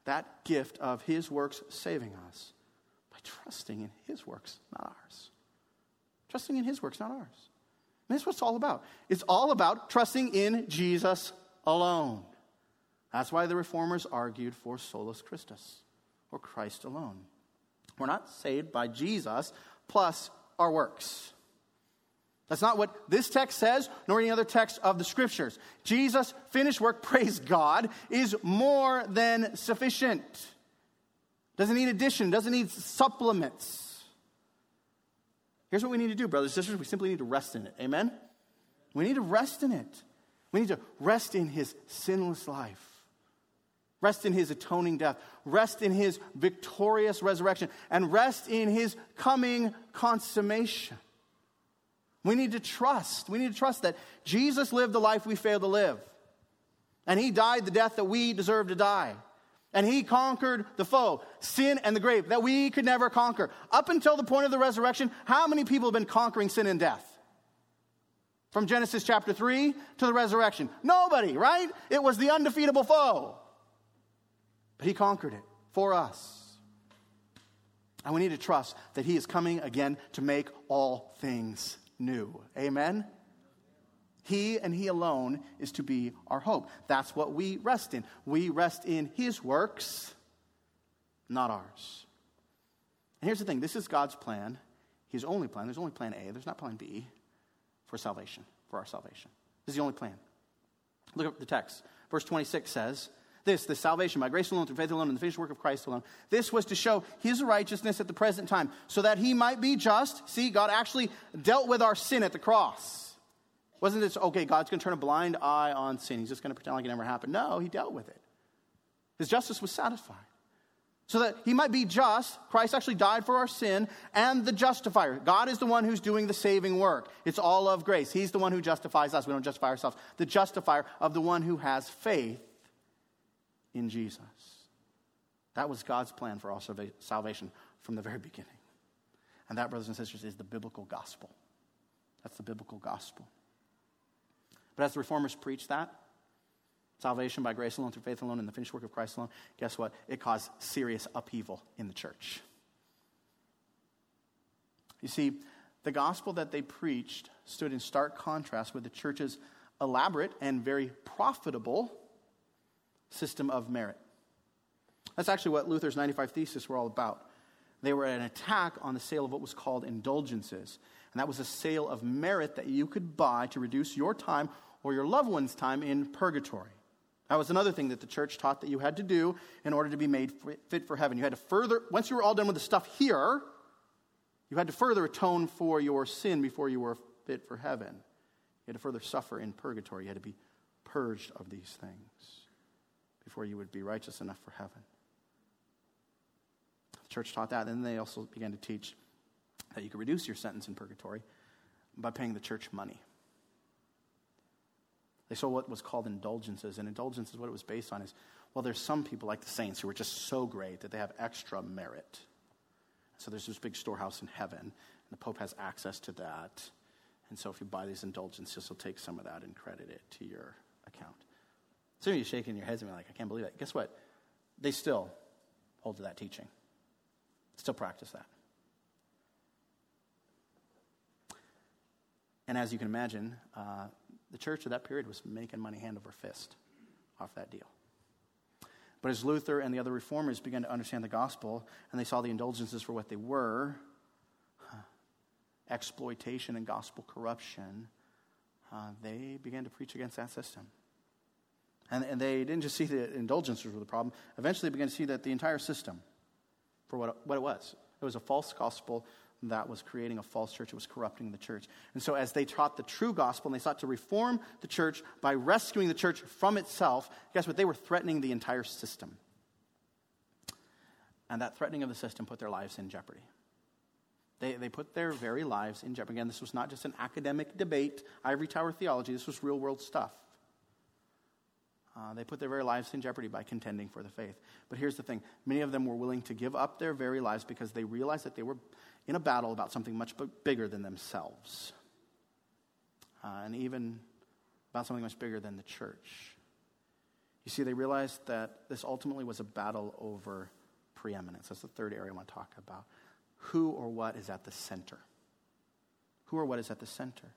that gift of his works saving us by trusting in his works, not ours. Trusting in his works, not ours. And that's what it's all about. It's all about trusting in Jesus alone. That's why the reformers argued for solus Christus, or Christ alone. We're not saved by Jesus plus our works. That's not what this text says, nor any other text of the scriptures. Jesus' finished work, praise God, is more than sufficient. Doesn't need addition, doesn't need supplements. Here's what we need to do, brothers and sisters. We simply need to rest in it. Amen? We need to rest in it. We need to rest in his sinless life. Rest in his atoning death. Rest in his victorious resurrection. And rest in his coming consummation. We need to trust. We need to trust that Jesus lived the life we fail to live. And he died the death that we deserve to die. And he conquered the foe, sin and the grave, that we could never conquer. Up until the point of the resurrection, how many people have been conquering sin and death? From Genesis chapter 3 to the resurrection. Nobody, right? It was the undefeatable foe. But he conquered it for us. And we need to trust that he is coming again to make all things new. Amen? He and He alone is to be our hope. That's what we rest in. We rest in His works, not ours. And here's the thing this is God's plan, His only plan. There's only plan A, there's not plan B for salvation, for our salvation. This is the only plan. Look at the text. Verse 26 says, this, the salvation by grace alone, through faith alone, and the finished work of Christ alone. This was to show his righteousness at the present time, so that he might be just. See, God actually dealt with our sin at the cross. Wasn't this, okay, God's going to turn a blind eye on sin. He's just going to pretend like it never happened. No, he dealt with it. His justice was satisfied so that he might be just. Christ actually died for our sin and the justifier. God is the one who's doing the saving work. It's all of grace. He's the one who justifies us. We don't justify ourselves. The justifier of the one who has faith in Jesus. That was God's plan for our salvation from the very beginning. And that, brothers and sisters, is the biblical gospel. That's the biblical gospel. But as the reformers preached that, salvation by grace alone, through faith alone, in the finished work of Christ alone, guess what? It caused serious upheaval in the church. You see, the gospel that they preached stood in stark contrast with the church's elaborate and very profitable system of merit. That's actually what Luther's 95 Theses were all about. They were an attack on the sale of what was called indulgences. And that was a sale of merit that you could buy to reduce your time or your loved one's time in purgatory. That was another thing that the church taught that you had to do in order to be made fit for heaven. You had to further, once you were all done with the stuff here, you had to further atone for your sin before you were fit for heaven. You had to further suffer in purgatory. You had to be purged of these things before you would be righteous enough for heaven. The church taught that, and then they also began to teach that you could reduce your sentence in purgatory by paying the church money. They saw what was called indulgences, and indulgences, what it was based on is, well, there's some people like the saints who are just so great that they have extra merit. So there's this big storehouse in heaven, and the Pope has access to that. And so if you buy these indulgences, he'll take some of that and credit it to your account. Some of you shaking your heads and be like, I can't believe that. Guess what? They still hold to that teaching, still practice that. And as you can imagine, uh, the church of that period was making money hand over fist off that deal. But as Luther and the other reformers began to understand the gospel and they saw the indulgences for what they were exploitation and gospel corruption uh, they began to preach against that system. And, and they didn't just see that indulgences were the problem. Eventually, they began to see that the entire system, for what, what it was, it was a false gospel that was creating a false church. It was corrupting the church. And so, as they taught the true gospel and they sought to reform the church by rescuing the church from itself, guess what? They were threatening the entire system. And that threatening of the system put their lives in jeopardy. They, they put their very lives in jeopardy. Again, this was not just an academic debate, ivory tower theology, this was real world stuff. Uh, they put their very lives in jeopardy by contending for the faith. But here's the thing many of them were willing to give up their very lives because they realized that they were in a battle about something much bigger than themselves, uh, and even about something much bigger than the church. You see, they realized that this ultimately was a battle over preeminence. That's the third area I want to talk about. Who or what is at the center? Who or what is at the center?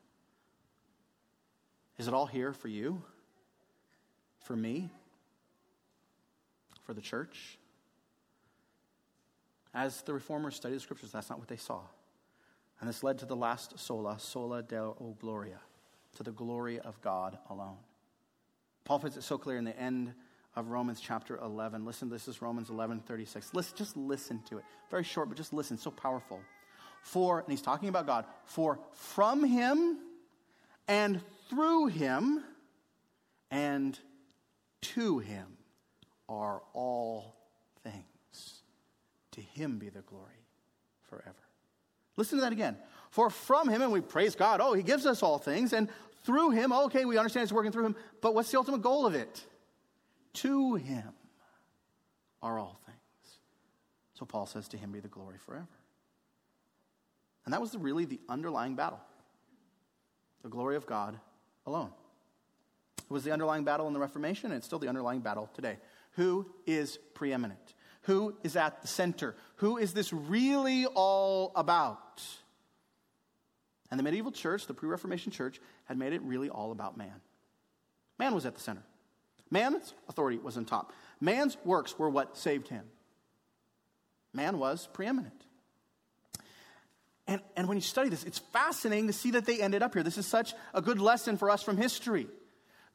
Is it all here for you? For me? For the church? As the reformers studied the scriptures, that's not what they saw. And this led to the last sola, sola deo gloria, to the glory of God alone. Paul puts it so clear in the end of Romans chapter 11. Listen, this is Romans 11, 36. Listen, just listen to it. Very short, but just listen. So powerful. For, and he's talking about God, for from him and through him and to him are all things. To him be the glory forever. Listen to that again. For from him, and we praise God, oh, he gives us all things, and through him, okay, we understand it's working through him, but what's the ultimate goal of it? To him are all things. So Paul says, To him be the glory forever. And that was really the underlying battle the glory of God alone. It was the underlying battle in the Reformation, and it's still the underlying battle today. Who is preeminent? Who is at the center? Who is this really all about? And the medieval church, the pre Reformation church, had made it really all about man. Man was at the center. Man's authority was on top. Man's works were what saved him. Man was preeminent. And, and when you study this, it's fascinating to see that they ended up here. This is such a good lesson for us from history.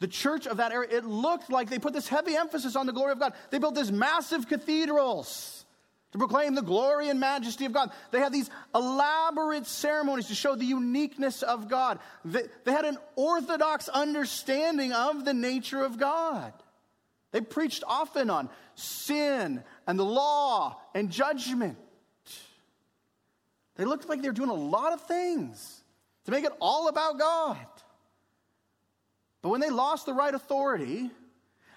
The church of that era, it looked like they put this heavy emphasis on the glory of God. They built these massive cathedrals to proclaim the glory and majesty of God. They had these elaborate ceremonies to show the uniqueness of God. They, they, had an orthodox understanding of the nature of God. They preached often on sin and the law and judgment. They looked like they were doing a lot of things to make it all about God. But when they lost the right authority,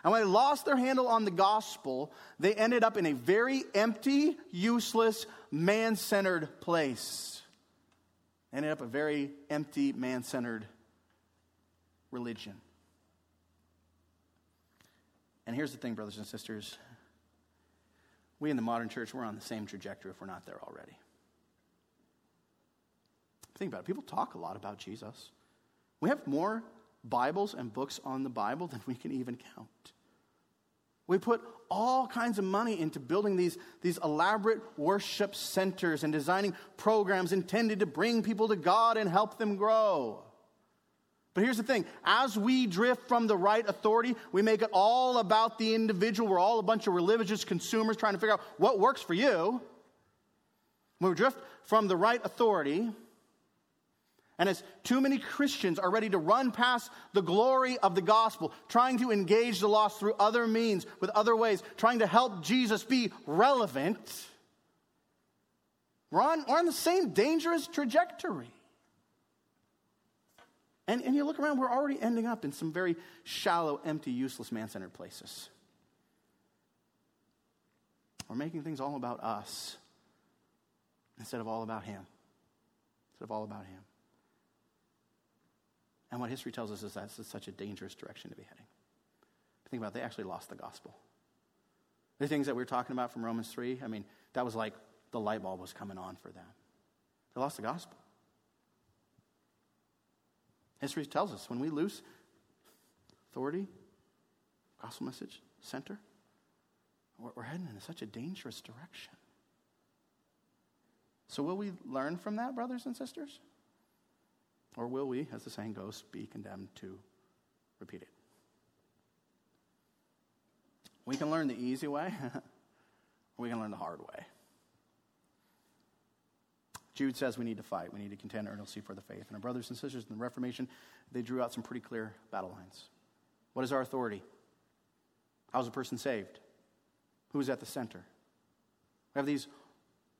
and when they lost their handle on the gospel, they ended up in a very empty, useless, man centered place. Ended up a very empty, man centered religion. And here's the thing, brothers and sisters. We in the modern church, we're on the same trajectory if we're not there already. Think about it. People talk a lot about Jesus. We have more Bibles and books on the Bible than we can even count. We put all kinds of money into building these, these elaborate worship centers and designing programs intended to bring people to God and help them grow. But here's the thing as we drift from the right authority, we make it all about the individual. We're all a bunch of religious consumers trying to figure out what works for you. When we drift from the right authority, and as too many Christians are ready to run past the glory of the gospel, trying to engage the lost through other means, with other ways, trying to help Jesus be relevant, we're on, we're on the same dangerous trajectory. And, and you look around, we're already ending up in some very shallow, empty, useless, man centered places. We're making things all about us instead of all about Him. Instead of all about Him. And what history tells us is that it's such a dangerous direction to be heading. Think about it, they actually lost the gospel. The things that we are talking about from Romans 3, I mean, that was like the light bulb was coming on for them. They lost the gospel. History tells us when we lose authority, gospel message, center, we're heading in such a dangerous direction. So, will we learn from that, brothers and sisters? Or will we, as the saying goes, be condemned to repeat it? We can learn the easy way, or we can learn the hard way. Jude says we need to fight. We need to contend earnestly for the faith. And our brothers and sisters in the Reformation, they drew out some pretty clear battle lines. What is our authority? How's a person saved? Who is at the center? We have these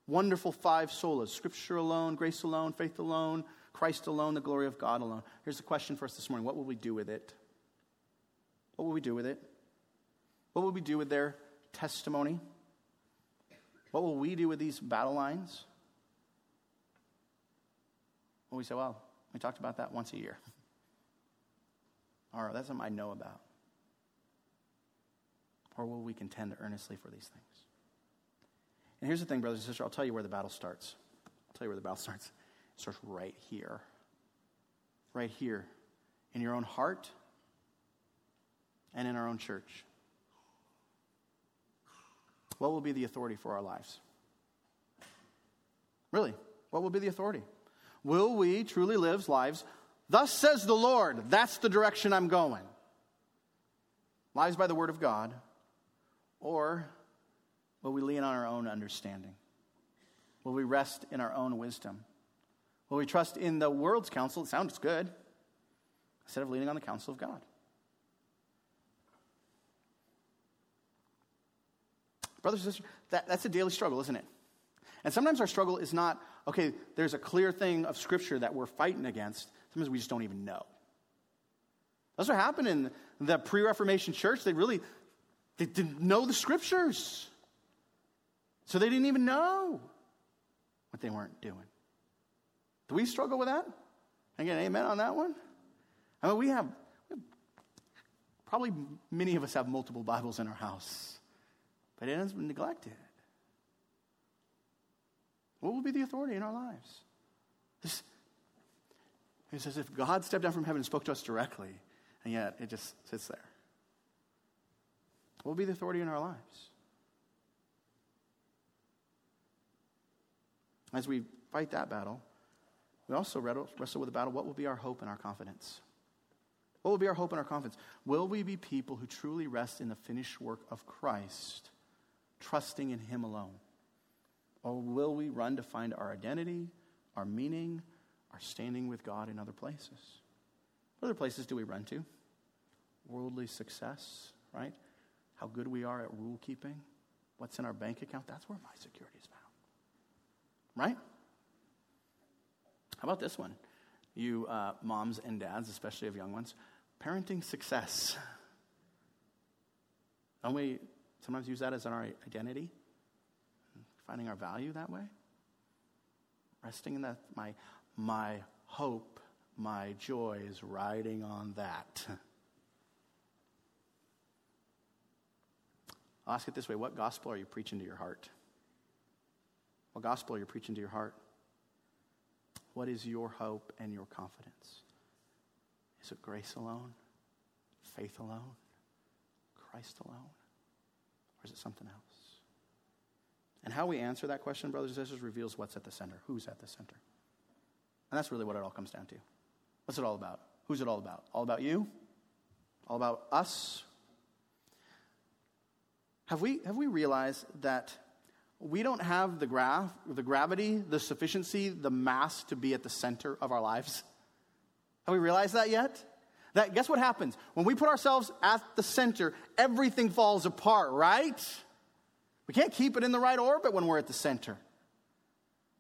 wonderful five solas Scripture alone, grace alone, faith alone, Christ alone, the glory of God alone. Here's the question for us this morning What will we do with it? What will we do with it? What will we do with their testimony? What will we do with these battle lines? Well, we say, well, we talked about that once a year. Or that's something I know about. Or will we contend earnestly for these things? And here's the thing, brothers and sisters, I'll tell you where the battle starts. I'll tell you where the battle starts. Starts right here. Right here. In your own heart and in our own church. What will be the authority for our lives? Really, what will be the authority? Will we truly live lives? Thus says the Lord. That's the direction I'm going. Lives by the word of God. Or will we lean on our own understanding? Will we rest in our own wisdom? Will we trust in the world's counsel? It sounds good. Instead of leaning on the counsel of God. Brothers and sisters, that, that's a daily struggle, isn't it? And sometimes our struggle is not, okay, there's a clear thing of Scripture that we're fighting against. Sometimes we just don't even know. That's what happened in the pre Reformation church. They really they didn't know the Scriptures. So they didn't even know what they weren't doing. Do we struggle with that? Again, amen on that one? I mean, we have, probably many of us have multiple Bibles in our house, but it has been neglected. What will be the authority in our lives? It's as if God stepped down from heaven and spoke to us directly, and yet it just sits there. What will be the authority in our lives? As we fight that battle, we also wrestle with the battle what will be our hope and our confidence? What will be our hope and our confidence? Will we be people who truly rest in the finished work of Christ, trusting in Him alone? Or will we run to find our identity, our meaning, our standing with God in other places? What other places do we run to? Worldly success, right? How good we are at rule keeping, what's in our bank account, that's where my security is found. Right? How about this one? You uh, moms and dads, especially of young ones, parenting success. Don't we sometimes use that as our identity? finding our value that way? Resting in that, my, my hope, my joy is riding on that. I'll ask it this way what gospel are you preaching to your heart? What gospel are you preaching to your heart? What is your hope and your confidence? Is it grace alone? Faith alone? Christ alone? Or is it something else? And how we answer that question, brothers and sisters, reveals what's at the center, who's at the center. And that's really what it all comes down to. What's it all about? Who's it all about? All about you? All about us? Have we, have we realized that we don't have the, graph, the gravity, the sufficiency, the mass to be at the center of our lives? Have we realized that yet? That, guess what happens? When we put ourselves at the center, everything falls apart, right? We can't keep it in the right orbit when we're at the center.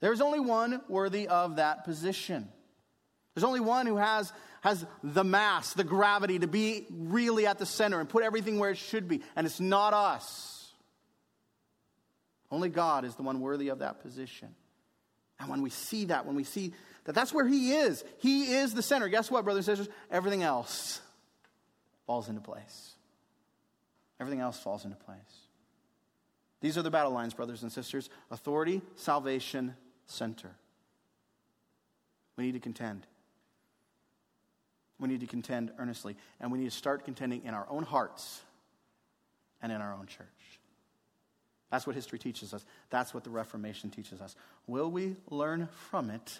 There's only one worthy of that position. There's only one who has, has the mass, the gravity to be really at the center and put everything where it should be, and it's not us. Only God is the one worthy of that position. And when we see that, when we see that that's where He is, He is the center. Guess what, brothers and sisters? Everything else falls into place. Everything else falls into place. These are the battle lines, brothers and sisters authority, salvation, center. We need to contend. We need to contend earnestly, and we need to start contending in our own hearts and in our own church. That's what history teaches us. That's what the Reformation teaches us. Will we learn from it,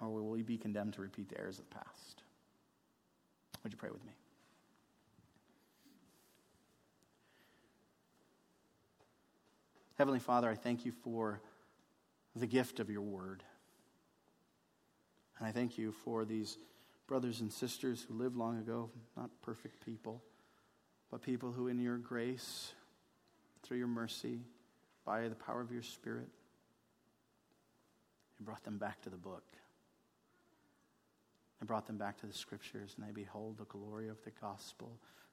or will we be condemned to repeat the errors of the past? Would you pray with me? Heavenly Father, I thank you for the gift of your word. And I thank you for these brothers and sisters who lived long ago, not perfect people, but people who, in your grace, through your mercy, by the power of your Spirit, you brought them back to the book. And brought them back to the scriptures, and they behold the glory of the gospel.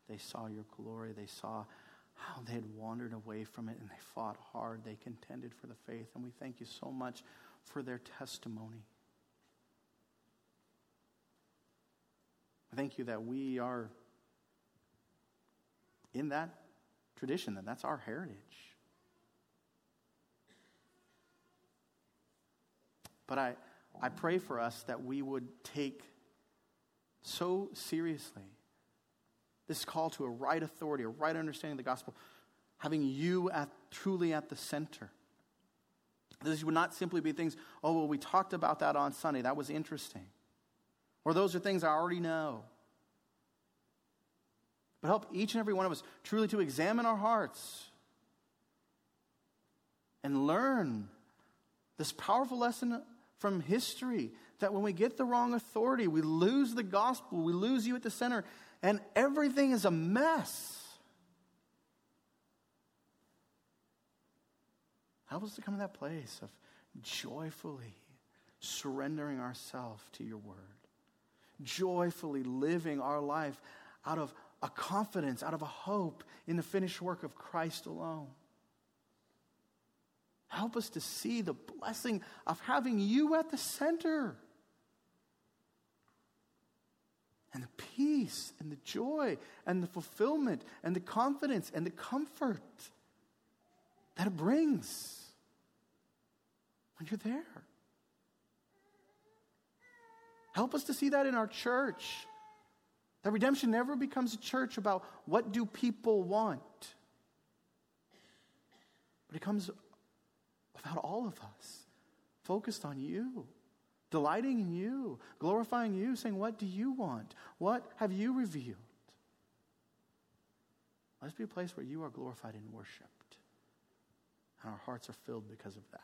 They saw your glory. They saw how they had wandered away from it, and they fought hard. They contended for the faith. And we thank you so much for their testimony. Thank you that we are in that tradition, that that's our heritage. But I, I pray for us that we would take so seriously this call to a right authority, a right understanding of the gospel, having you at, truly at the center. These would not simply be things, oh, well, we talked about that on Sunday. That was interesting. Or those are things I already know. But help each and every one of us truly to examine our hearts and learn this powerful lesson from history that when we get the wrong authority, we lose the gospel, we lose you at the center, and everything is a mess. Help us to come to that place of joyfully surrendering ourselves to your word, joyfully living our life out of a confidence, out of a hope in the finished work of Christ alone. Help us to see the blessing of having you at the center. And the peace and the joy and the fulfillment and the confidence and the comfort that it brings when you're there. Help us to see that in our church. That redemption never becomes a church about what do people want. But it comes about all of us, focused on you, delighting in you, glorifying you, saying, What do you want? What have you revealed? Let's be a place where you are glorified and worshiped, and our hearts are filled because of that.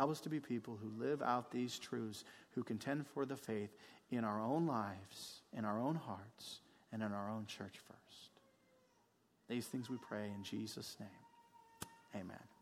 Help us to be people who live out these truths, who contend for the faith in our own lives, in our own hearts, and in our own church first. These things we pray in Jesus' name. Amen.